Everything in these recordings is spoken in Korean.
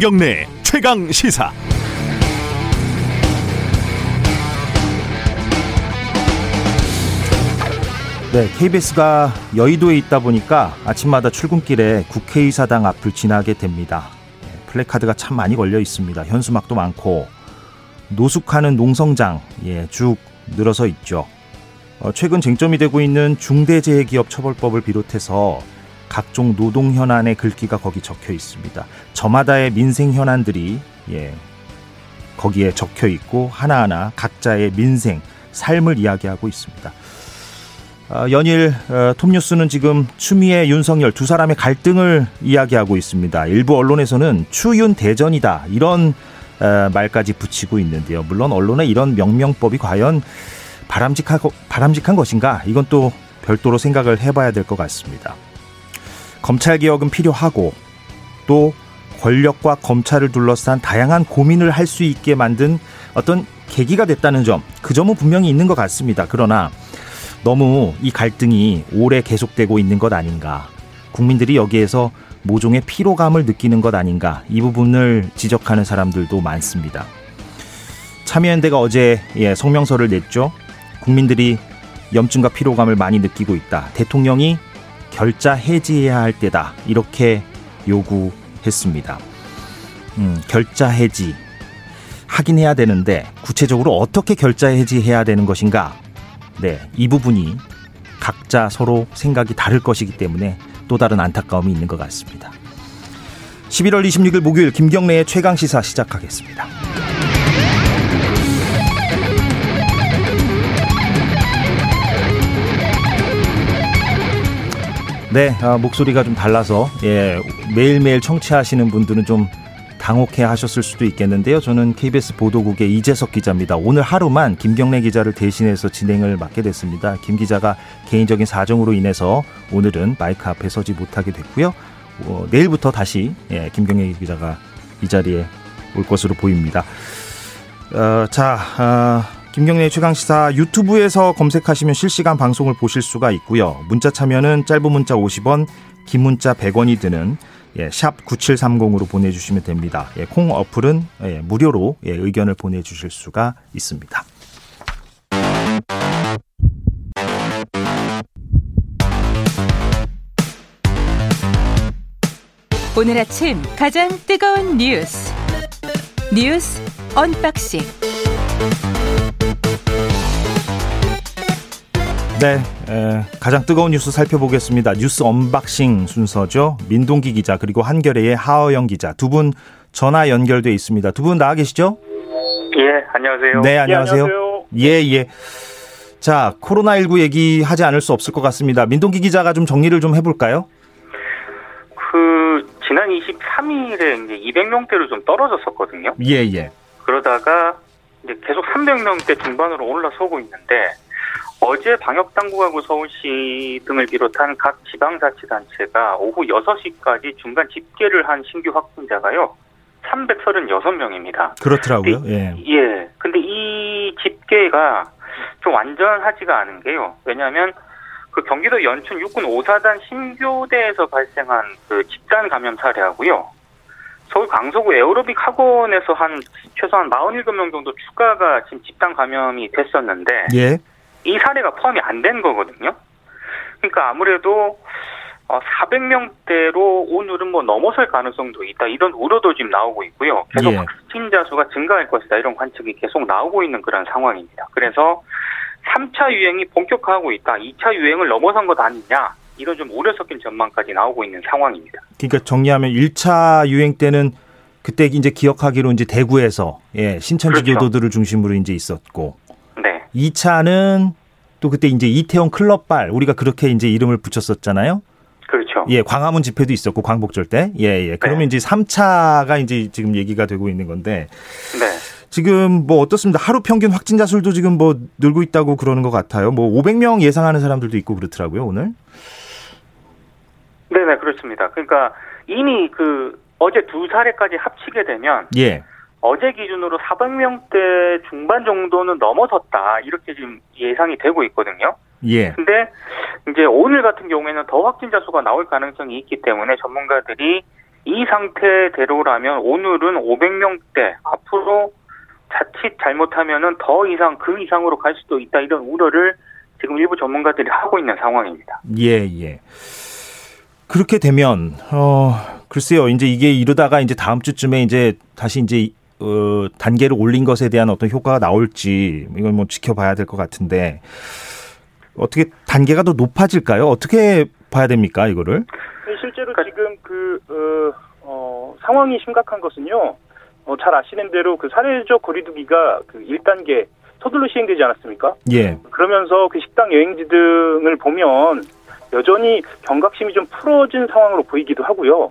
김경래 최강 시사. 네, KBS가 여의도에 있다 보니까 아침마다 출근길에 국회의사당 앞을 지나게 됩니다. 네, 플래카드가 참 많이 걸려 있습니다. 현수막도 많고 노숙하는 농성장 예, 쭉 늘어서 있죠. 어, 최근 쟁점이 되고 있는 중대재해기업처벌법을 비롯해서 각종 노동 현안의 글귀가 거기 적혀 있습니다. 저마다의 민생 현안들이 예, 거기에 적혀 있고 하나하나 각자의 민생, 삶을 이야기하고 있습니다. 어, 연일 어, 톱뉴스는 지금 추미애 윤석열 두 사람의 갈등을 이야기하고 있습니다. 일부 언론에서는 추윤 대전이다 이런 어, 말까지 붙이고 있는데요. 물론 언론의 이런 명명법이 과연 바람직하고 바람직한 것인가? 이건 또 별도로 생각을 해봐야 될 것 같습니다. 검찰 개혁은 필요하고 또 권력과 검찰을 둘러싼 다양한 고민을 할 수 있게 만든 어떤 계기가 됐다는 점, 그 점은 분명히 있는 것 같습니다. 그러나 너무 이 갈등이 오래 계속되고 있는 것 아닌가. 국민들이 여기에서 모종의 피로감을 느끼는 것 아닌가. 이 부분을 지적하는 사람들도 많습니다. 참여연대가 어제 예, 성명서를 냈죠. 국민들이 염증과 피로감을 많이 느끼고 있다. 대통령이 결자 해지해야 할 때다. 이렇게 요구했습니다. 음, 결자 해지 하긴 해야 되는데 구체적으로 어떻게 결자 해지해야 되는 것인가? 네, 이 부분이 각자 서로 생각이 다를 것이기 때문에 또 다른 안타까움이 있는 것 같습니다. 11월 26일 목요일 김경래의 최강 시사 시작하겠습니다. 네, 아, 목소리가 좀 달라서 예, 매일매일 청취하시는 분들은 좀 당혹해 하셨을 수도 있겠는데요. 저는 KBS 보도국의 이재석 기자입니다. 오늘 하루만 김경래 기자를 대신해서 진행을 맡게 됐습니다. 김 기자가 개인적인 사정으로 인해서 오늘은 마이크 앞에 서지 못하게 됐고요. 어, 내일부터 다시 예, 김경래 기자가 이 자리에 올 것으로 보입니다. 어, 자, 어, 김경래 최강 시사 유튜브에서 검색하시면 실시간 방송을 보실 수가 있고요. 문자 참여는 짧은 문자 50원, 긴 문자 100원이 드는 예, 샵 9730으로 보내주시면 됩니다. 예, 콩 어플은 예, 무료로 예, 의견을 보내주실 수가 있습니다. 오늘 아침 가장 뜨거운 뉴스 뉴스 언박싱 네, 에, 가장 뜨거운 뉴스 살펴보겠습니다. 뉴스 언박싱 순서죠. 민동기 기자 그리고 한겨레의 하어영 기자 두 분 전화 연결돼 있습니다. 두 분 나와 계시죠? 예, 안녕하세요. 네, 안녕하세요. 예, 예. 자, 코로나19 얘기하지 않을 수 없을 것 같습니다. 민동기 기자가 좀 정리를 좀 해볼까요? 그 지난 23일에 이제 200명대로 좀 떨어졌었거든요. 예, 예. 그러다가 이제 계속 300명대 중반으로 올라서고 있는데 어제 방역 당국하고 서울시 등을 비롯한 각 지방자치단체가 오후 6시까지 중간 집계를 한 신규 확진자가요. 336명입니다. 그렇더라고요. 예. 예. 근데 이 집계가 좀 완전하지가 않은 게요. 왜냐하면 그 경기도 연춘 육군 오사단 신교대에서 발생한 그 집단 감염 사례하고요. 서울 강서구 에어로빅 학원에서 한 최소한 47명 정도 추가가 지금 집단 감염이 됐었는데 예. 이 사례가 포함이 안 된 거거든요. 그러니까 아무래도 400명대로 어, 오늘은 뭐 넘어설 가능성도 있다. 이런 우려도 지금 나오고 있고요. 계속 예. 확진자 수가 증가할 것이다. 이런 관측이 계속 나오고 있는 그런 상황입니다. 그래서 3차 유행이 본격화하고 있다. 2차 유행을 넘어선 것 아니냐. 이런 좀 우려 섞인 전망까지 나오고 있는 상황입니다. 그러니까 정리하면 1차 유행 때는 그때 이제 기억하기로 이제 대구에서 예, 신천지 그렇죠. 교도들을 중심으로 이제 있었고 네. 2차는 또 그때 이제 이태원 클럽발 우리가 그렇게 이제 이름을 붙였었잖아요. 그렇죠. 예, 광화문 집회도 있었고 광복절 때. 예, 예. 그러면 네. 이제 3차가 이제 지금 얘기가 되고 있는 건데 네. 지금 뭐 어떻습니다. 하루 평균 확진자 수도 지금 뭐 늘고 있다고 그러는 것 같아요. 뭐 500명 예상하는 사람들도 있고 그렇더라고요, 오늘. 네 네, 그렇습니다. 그러니까 이미 그 어제 두 사례까지 합치게 되면 예. 어제 기준으로 400명대 중반 정도는 넘어섰다. 이렇게 지금 예상이 되고 있거든요. 예. 근데 이제 오늘 같은 경우에는 더 확진자 수가 나올 가능성이 있기 때문에 전문가들이 이 상태대로라면 오늘은 500명대 앞으로 자칫 잘못하면은 더 이상 그 이상으로 갈 수도 있다 이런 우려를 지금 일부 전문가들이 하고 있는 상황입니다. 예, 예. 그렇게 되면 어 글쎄요. 이제 이게 이러다가 이제 다음 주쯤에 이제 다시 이제 어 단계를 올린 것에 대한 어떤 효과가 나올지 이건 뭐 지켜봐야 될 것 같은데 어떻게 단계가 더 높아질까요? 어떻게 봐야 됩니까, 이거를? 실제로 지금 그 어, 어, 상황이 심각한 것은요. 어, 잘 아시는 대로 그 사회적 거리두기가 그 1단계 서둘러 시행되지 않았습니까? 예. 그러면서 그 식당 여행지 등을 보면 여전히 경각심이 좀 풀어진 상황으로 보이기도 하고요.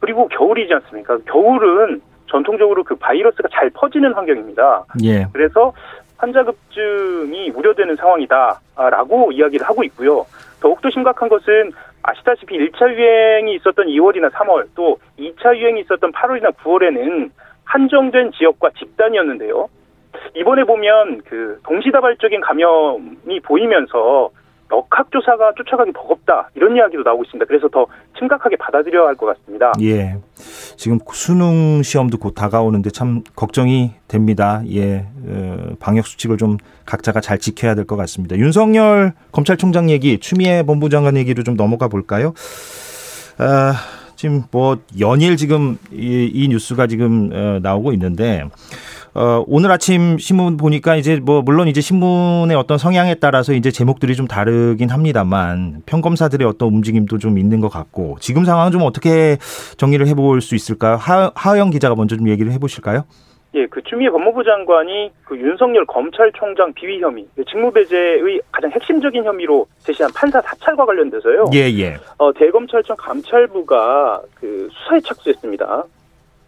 그리고 겨울이지 않습니까? 겨울은 전통적으로 그 바이러스가 잘 퍼지는 환경입니다. 예. 그래서 환자급증이 우려되는 상황이다라고 이야기를 하고 있고요. 더욱더 심각한 것은 아시다시피 1차 유행이 있었던 2월이나 3월 또 2차 유행이 있었던 8월이나 9월에는 한정된 지역과 집단이었는데요. 이번에 보면 그 동시다발적인 감염이 보이면서 역학조사가 쫓아가기 버겁다 이런 이야기도 나오고 있습니다. 그래서 더 심각하게 받아들여야 할 것 같습니다. 예. 지금 수능 시험도 곧 다가오는데 참 걱정이 됩니다. 예. 어, 방역 수칙을 좀 각자가 잘 지켜야 될 것 같습니다. 윤석열 검찰총장 얘기, 추미애 본부장관 얘기로 좀 넘어가 볼까요? 아, 지금 뭐 연일 지금 이, 이 뉴스가 지금 어, 나오고 있는데 어, 오늘 아침 신문 보니까 이제 뭐 물론 이제 신문의 어떤 성향에 따라서 이제 제목들이 좀 다르긴 합니다만 평검사들의 어떤 움직임도 좀 있는 것 같고 지금 상황은 좀 어떻게 정리를 해볼 수 있을까요? 하, 하영 기자가 먼저 좀 얘기를 해보실까요? 예, 그 추미애 법무부 장관이 그 윤석열 검찰총장 비위 혐의, 그 직무배제의 가장 핵심적인 혐의로 제시한 판사 사찰과 관련돼서요. 예, 예. 어, 대검찰청 감찰부가 그 수사에 착수했습니다.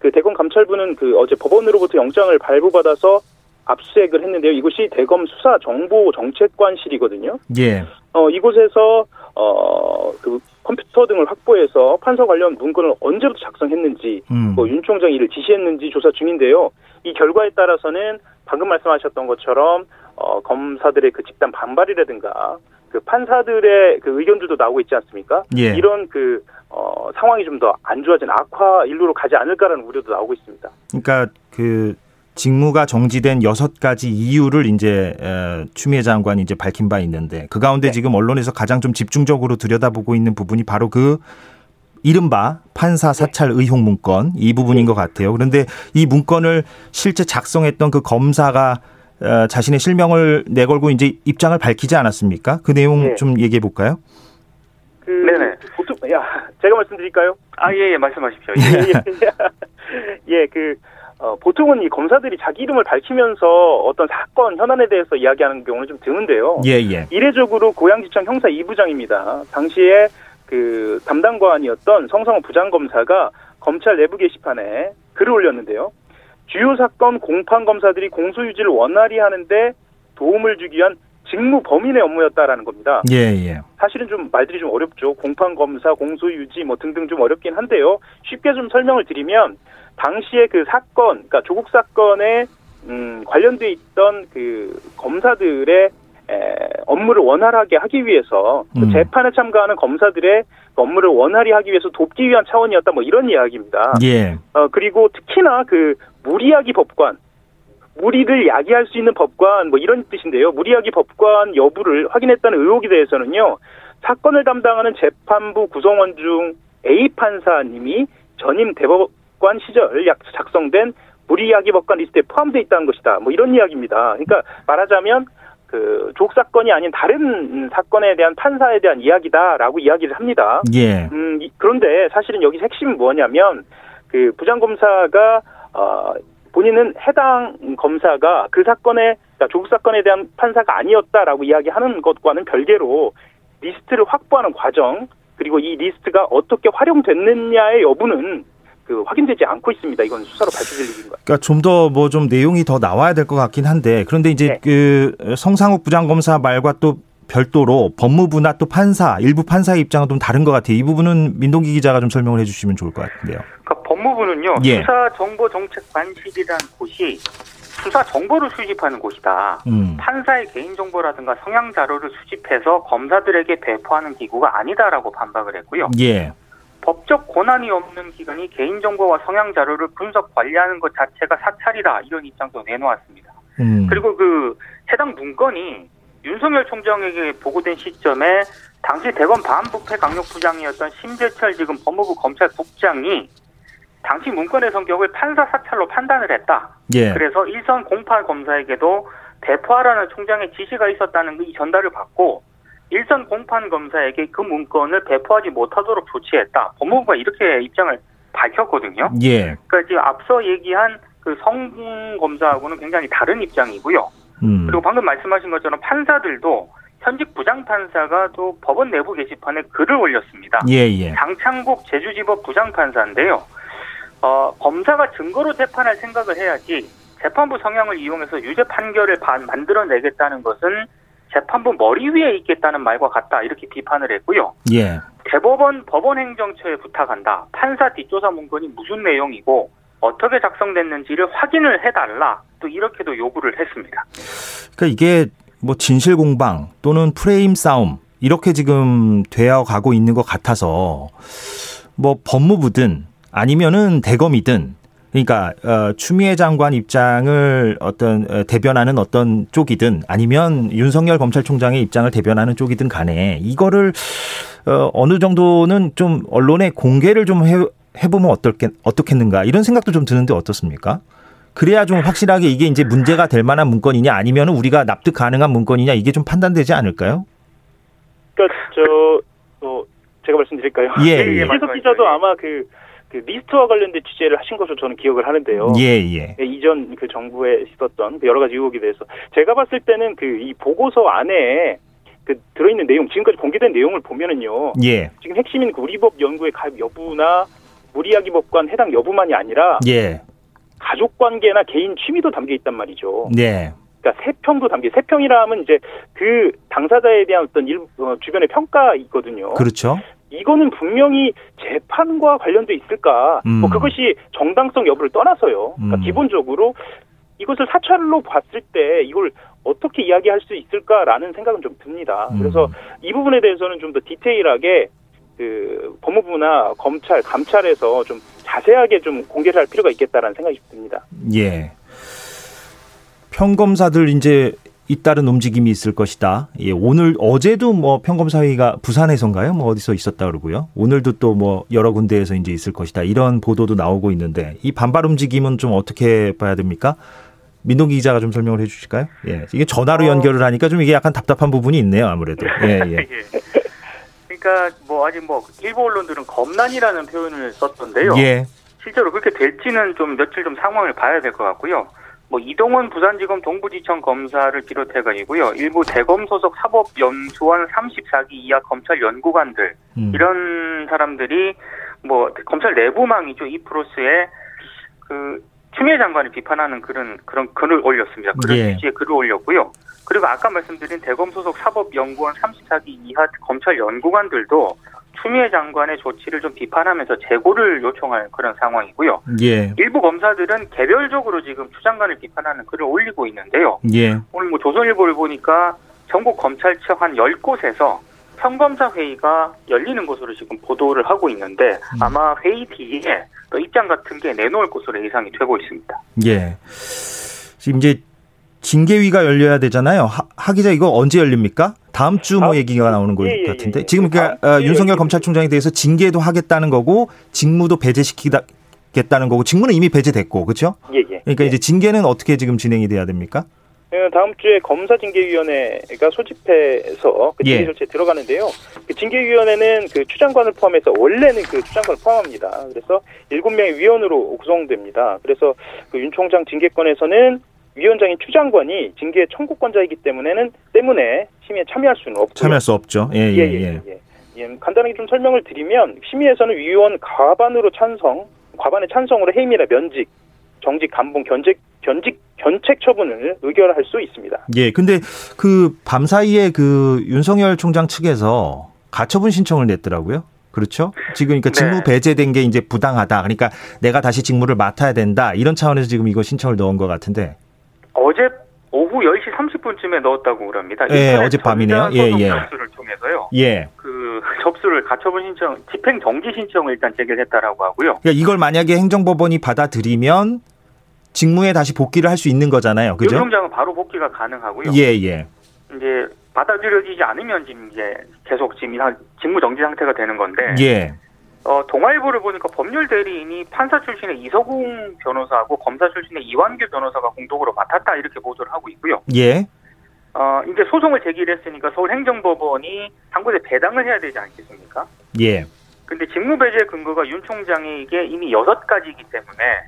그 대검 감찰부는 그 어제 법원으로부터 영장을 발부받아서 압수수색을 했는데요. 이곳이 대검 수사 정보 정책관실이거든요. 예. 어, 이곳에서 어, 그 컴퓨터 등을 확보해서 판사 관련 문건을 언제부터 작성했는지, 음. 뭐윤 총장 이를 지시했는지 조사 중인데요. 이 결과에 따라서는 방금 말씀하셨던 것처럼 어, 검사들의 그 집단 반발이라든가 그 판사들의 그 의견들도 나오고 있지 않습니까? 예. 이런 그 어, 상황이 좀 더 안 좋아진 악화 일로로 가지 않을까라는 우려도 나오고 있습니다. 그러니까 그 직무가 정지된 여섯 가지 이유를 이제 에, 추미애 장관이 이제 밝힌 바 있는데 그 가운데 네. 지금 언론에서 가장 좀 집중적으로 들여다보고 있는 부분이 바로 그 이른바 판사 사찰 의혹 문건 이 부분인 것 같아요. 그런데 이 문건을 실제 작성했던 그 검사가 어, 자신의 실명을 내걸고 이제 입장을 밝히지 않았습니까? 그 내용 네. 좀 얘기해 볼까요? 그 네네. 보통 야 제가 말씀드릴까요? 아, 예, 예, 말씀하십시오. 예. 예, 예. 예, 그, 어, 보통은 이 검사들이 자기 이름을 밝히면서 어떤 사건, 현안에 대해서 이야기하는 경우는 좀 드문데요. 예, 예. 이례적으로 고양지청 형사 2부장입니다. 당시에 그 담당관이었던 성성호 부장검사가 검찰 내부 게시판에 글을 올렸는데요. 주요 사건 공판 검사들이 공소 유지를 원활히 하는데 도움을 주기 위한 직무 범인의 업무였다라는 겁니다. 예, 예. 사실은 좀 말들이 좀 어렵죠. 공판 검사, 공소 유지 뭐 등등 좀 어렵긴 한데요. 쉽게 좀 설명을 드리면 당시에 그 사건, 그러니까 조국 사건에 음, 관련돼 있던 그 검사들의 에, 업무를 원활하게 하기 위해서 그 음. 재판에 참가하는 검사들의 업무를 원활히 하기 위해서 돕기 위한 차원이었다 뭐 이런 이야기입니다. 예. 어, 그리고 특히나 그 무리야기 법관, 무리를 야기할 수 있는 법관 뭐 이런 뜻인데요. 무리야기 법관 여부를 확인했다는 의혹에 대해서는요. 사건을 담당하는 재판부 구성원 중 A 판사님이 전임 대법관 시절 약 작성된 물의 야기 법관 리스트에 포함되어 있다는 것이다. 뭐 이런 이야기입니다. 그러니까 말하자면 그 조국 사건이 아닌 다른 사건에 대한 판사에 대한 이야기다라고 이야기를 합니다. 예. 음, 이- 그런데 사실은 여기서 핵심은 뭐냐면 그 부장검사가 어, 본인은 해당 검사가 그 사건에 그러니까 조국 사건에 대한 판사가 아니었다라고 이야기하는 것과는 별개로 리스트를 확보하는 과정 그리고 이 리스트가 어떻게 활용됐느냐의 여부는 그 확인되지 않고 있습니다. 이건 수사로 밝혀질 일인 것 그러니까 좀더뭐좀 내용이 더 나와야 될 것 같긴 한데 그런데 이제 네. 그 성상욱 부장검사 말과 또 별도로 법무부나 또 판사 일부 판사의 입장은 좀 다른 것 같아요. 이 부분은 민동기 기자가 좀 설명을 해주시면 좋을 것 같은데요. 그러니까 법무부는요 예. 수사 정보 정책 관실이라는 곳이 수사 정보를 수집하는 곳이다. 음. 판사의 개인 정보라든가 성향 자료를 수집해서 검사들에게 배포하는 기구가 아니다라고 반박을 했고요. 예. 법적 권한이 없는 기관이 개인 정보와 성향 자료를 분석 관리하는 것 자체가 사찰이다 이런 입장도 내놓았습니다. 음. 그리고 그 해당 문건이 윤석열 총장에게 보고된 시점에 당시 대검 반부패 강력부장이었던 심재철 지금 법무부 검찰국장이 당시 문건의 성격을 판사 사찰로 판단을 했다. 예. 그래서 일선 공판 검사에게도 배포하라는 총장의 지시가 있었다는 이 전달을 받고 일선 공판 검사에게 그 문건을 배포하지 못하도록 조치했다. 법무부가 이렇게 입장을 밝혔거든요. 예. 그러니까 지금 앞서 얘기한 그성 검사하고는 굉장히 다른 입장이고요. 음. 그리고 방금 말씀하신 것처럼 판사들도 현직 부장판사가 또 법원 내부 게시판에 글을 올렸습니다. 예, 예. 장창국 제주지법 부장판사인데요. 어, 검사가 증거로 재판할 생각을 해야지 재판부 성향을 이용해서 유죄 판결을 반- 만들어내겠다는 것은 재판부 머리 위에 있겠다는 말과 같다 이렇게 비판을 했고요. 예. 대법원 법원 행정처에 부탁한다. 판사 뒷조사 문건이 무슨 내용이고 어떻게 작성됐는지를 확인을 해달라. 또 이렇게도 요구를 했습니다. 그러니까 이게 뭐 진실 공방 또는 프레임 싸움 이렇게 지금 되어 가고 있는 것 같아서 뭐 법무부든 아니면은 대검이든 그러니까 어, 추미애 장관 입장을 어떤 어, 대변하는 어떤 쪽이든 아니면 윤석열 검찰총장의 입장을 대변하는 쪽이든 간에 이거를 어, 어느 정도는 좀 언론에 공개를 좀 해, 해보면 어떨게 어떻겠는가 이런 생각도 좀 드는데 어떻습니까? 그래야 좀 확실하게 이게 이제 문제가 될 만한 문건이냐 아니면 우리가 납득 가능한 문건이냐 이게 좀 판단되지 않을까요? 그러니까 저 어, 제가 말씀드릴까요? 예, 예, 예. 최석 기자도 아마 그, 그 리스트와 관련된 취재를 하신 것으로 저는 기억을 하는데요. 예, 예. 예, 이전 그 정부에 있었던 그 여러 가지 의혹에 대해서 제가 봤을 때는 그 이 보고서 안에 그 들어있는 내용 지금까지 공개된 내용을 보면은요 예. 지금 핵심인 그 우리법 연구의 가입 여부나 무리야기 법관 해당 여부만이 아니라 예. 가족 관계나 개인 취미도 담겨 있단 말이죠. 네. 그러니까 세평도 담겨 세평이라 하면 이제 그 당사자에 대한 어떤 일, 어, 주변의 평가 있거든요. 그렇죠. 이거는 분명히 재판과 관련돼 있을까? 음. 뭐 그것이 정당성 여부를 떠나서요. 그러니까 음. 기본적으로 이것을 사찰로 봤을 때 이걸 어떻게 이야기할 수 있을까라는 생각은 좀 듭니다. 음. 그래서 이 부분에 대해서는 좀 더 디테일하게 그 법무부나 검찰, 감찰에서 좀 자세하게 좀 공개를 할 필요가 있겠다라는 생각이 듭니다. 예. 평검사들 이제 잇따른 움직임이 있을 것이다. 예, 오늘 어제도 뭐 평검사회의가 부산에선가요? 뭐 어디서 있었다 그러고요. 오늘도 또 뭐 여러 군데에서 이제 있을 것이다. 이런 보도도 나오고 있는데 이 반발 움직임은 좀 어떻게 봐야 됩니까? 민동기 기자가 좀 설명을 해 주실까요? 예. 이게 전화로 어. 연결을 하니까 좀 이게 약간 답답한 부분이 있네요, 아무래도. 예, 예. 그러니까 뭐 아직 뭐 일부 언론들은 검난이라는 표현을 썼던데요. 예. 실제로 그렇게 될지는 좀 며칠 좀 상황을 봐야 될 것 같고요. 뭐 이동원 부산지검 동부지청 검사를 비롯해가지고요. 일부 대검 소속 사법연수원 34기 이하 검찰 연구관들 음. 이런 사람들이 뭐 검찰 내부망이죠. 이 프로스에 그 추미애 장관을 비판하는 그런 그런 글을 올렸습니다. 그런 예. 취지의 글을 올렸고요. 그리고 아까 말씀드린 대검 소속 사법연구원 34기 이하 검찰 연구관들도 추미애 장관의 조치를 좀 비판하면서 재고를 요청할 그런 상황이고요. 예. 일부 검사들은 개별적으로 지금 추 장관을 비판하는 글을 올리고 있는데요. 예. 오늘 뭐 조선일보를 보니까 전국 검찰청 한 10곳에서 평검사 회의가 열리는 것으로 지금 보도를 하고 있는데 아마 회의 뒤에 또 입장 같은 게 내놓을 것으로 예상이 되고 있습니다. 예. 지금 이제 징계위가 열려야 되잖아요. 하, 하 기자 이거 언제 열립니까? 다음 주 뭐 얘기가 나오는 것 예, 예, 같은데 예. 지금 그러니까 다음 어, 윤석열. 검찰총장에 대해서 징계도 하겠다는 거고 직무도 배제시키겠다는 거고 직무는 이미 배제됐고 그렇죠? 예, 예. 그러니까 이제 징계는 어떻게 지금 진행이 돼야 됩니까? 어, 다음 주에 검사징계위원회가 소집해서 그 징계 예. 절차에 들어가는데요. 그 징계위원회는 그 추장관을 포함해서 원래는 그 추장관을 포함합니다. 그래서 일곱 명의 위원으로 구성됩니다. 그래서 그 윤 총장 징계권에서는 위원장인 추장관이 징계 청구권자이기 때문에는 때문에 심의에 참여할 수는 없고요. 참여할 수 없죠. 예, 예, 예, 예, 예. 예. 예, 간단하게 좀 설명을 드리면 심의에서는 위원 과반으로 찬성, 과반의 찬성으로 해임이나 면직, 정직, 감봉, 견직, 견직, 견책 처분을 의결할 수 있습니다. 예. 근데 그 밤 사이에 그 윤석열 총장 측에서 가처분 신청을 냈더라고요. 그렇죠? 지금 그러니까 직무 네. 배제된 게 이제 부당하다. 그러니까 내가 다시 직무를 맡아야 된다. 이런 차원에서 지금 이거 신청을 넣은 것 같은데. 어제 오후 10시 30분쯤에 넣었다고 그럽니다. 예, 어젯밤이네요. 예, 예. 접수를 통해서요. 예. 그 접수를 가처분 신청, 집행 정지 신청을 일단 제기했다라고 하고요. 그러니까 이걸 만약에 행정법원이 받아들이면 직무에 다시 복귀를 할 수 있는 거잖아요. 그죠? 유총장은 바로 복귀가 가능하고요. 예, 예. 이제 받아들여지지 않으면 지금 이제 계속 지금 이 직무 정지 상태가 되는 건데 예. 어, 동아일보를 보니까 법률 대리인이 판사 출신의 이서공 변호사하고 검사 출신의 이완규 변호사가 공동으로 맡았다 이렇게 보도를 하고 있고요. 예. 어, 이제 소송을 제기했으니까 서울행정법원이 한 곳에 배당을 해야 되지 않겠습니까? 예. 근데 직무배제 근거가 윤 총장에게 이미 여섯 가지이기 때문에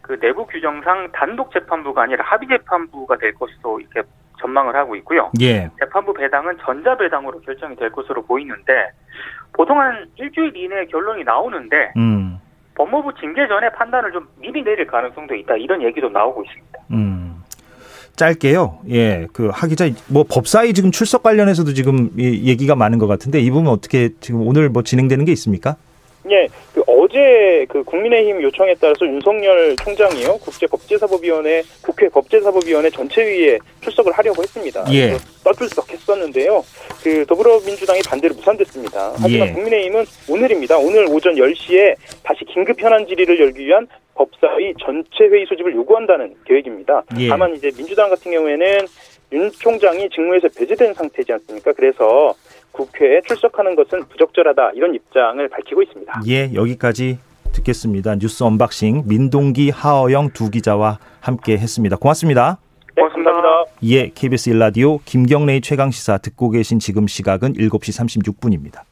그 내부 규정상 단독 재판부가 아니라 합의 재판부가 될 것으로 이렇게 전망을 하고 있고요. 예. 재판부 배당은 전자 배당으로 결정이 될 것으로 보이는데 보통 한 일주일 이내에 결론이 나오는데 음. 법무부 징계 전에 판단을 좀 미리 내릴 가능성도 있다 이런 얘기도 나오고 있습니다. 음. 짧게요. 예. 그 하기자 뭐 법사위 지금 출석 관련해서도 지금 이 얘기가 많은 것 같은데 이 부분 어떻게 지금 오늘 뭐 진행되는 게 있습니까? 예, 그 어제 그 국민의힘 요청에 따라서 윤석열 총장이요 국제법제사법위원회 국회 법제사법위원회 전체회의에 출석을 하려고 했습니다. 예. 떠들썩했었는데요. 그 더불어민주당이 반대로 무산됐습니다. 하지만 예. 국민의힘은 오늘입니다. 오늘 오전 10시에 다시 긴급 현안 질의를 열기 위한 법사위 전체 회의 소집을 요구한다는 계획입니다. 예. 다만 이제 민주당 같은 경우에는 윤 총장이 직무에서 배제된 상태지 않습니까? 그래서 국회에 출석하는 것은 부적절하다 이런 입장을 밝히고 있습니다. 예, 여기까지 듣겠습니다. 뉴스 언박싱 민동기 하어영 두 기자와 함께 했습니다. 고맙습니다. 네, 고맙습니다. 예, KBS 일라디오 김경래의 최강 시사 듣고 계신 지금 시각은 7시 36분입니다.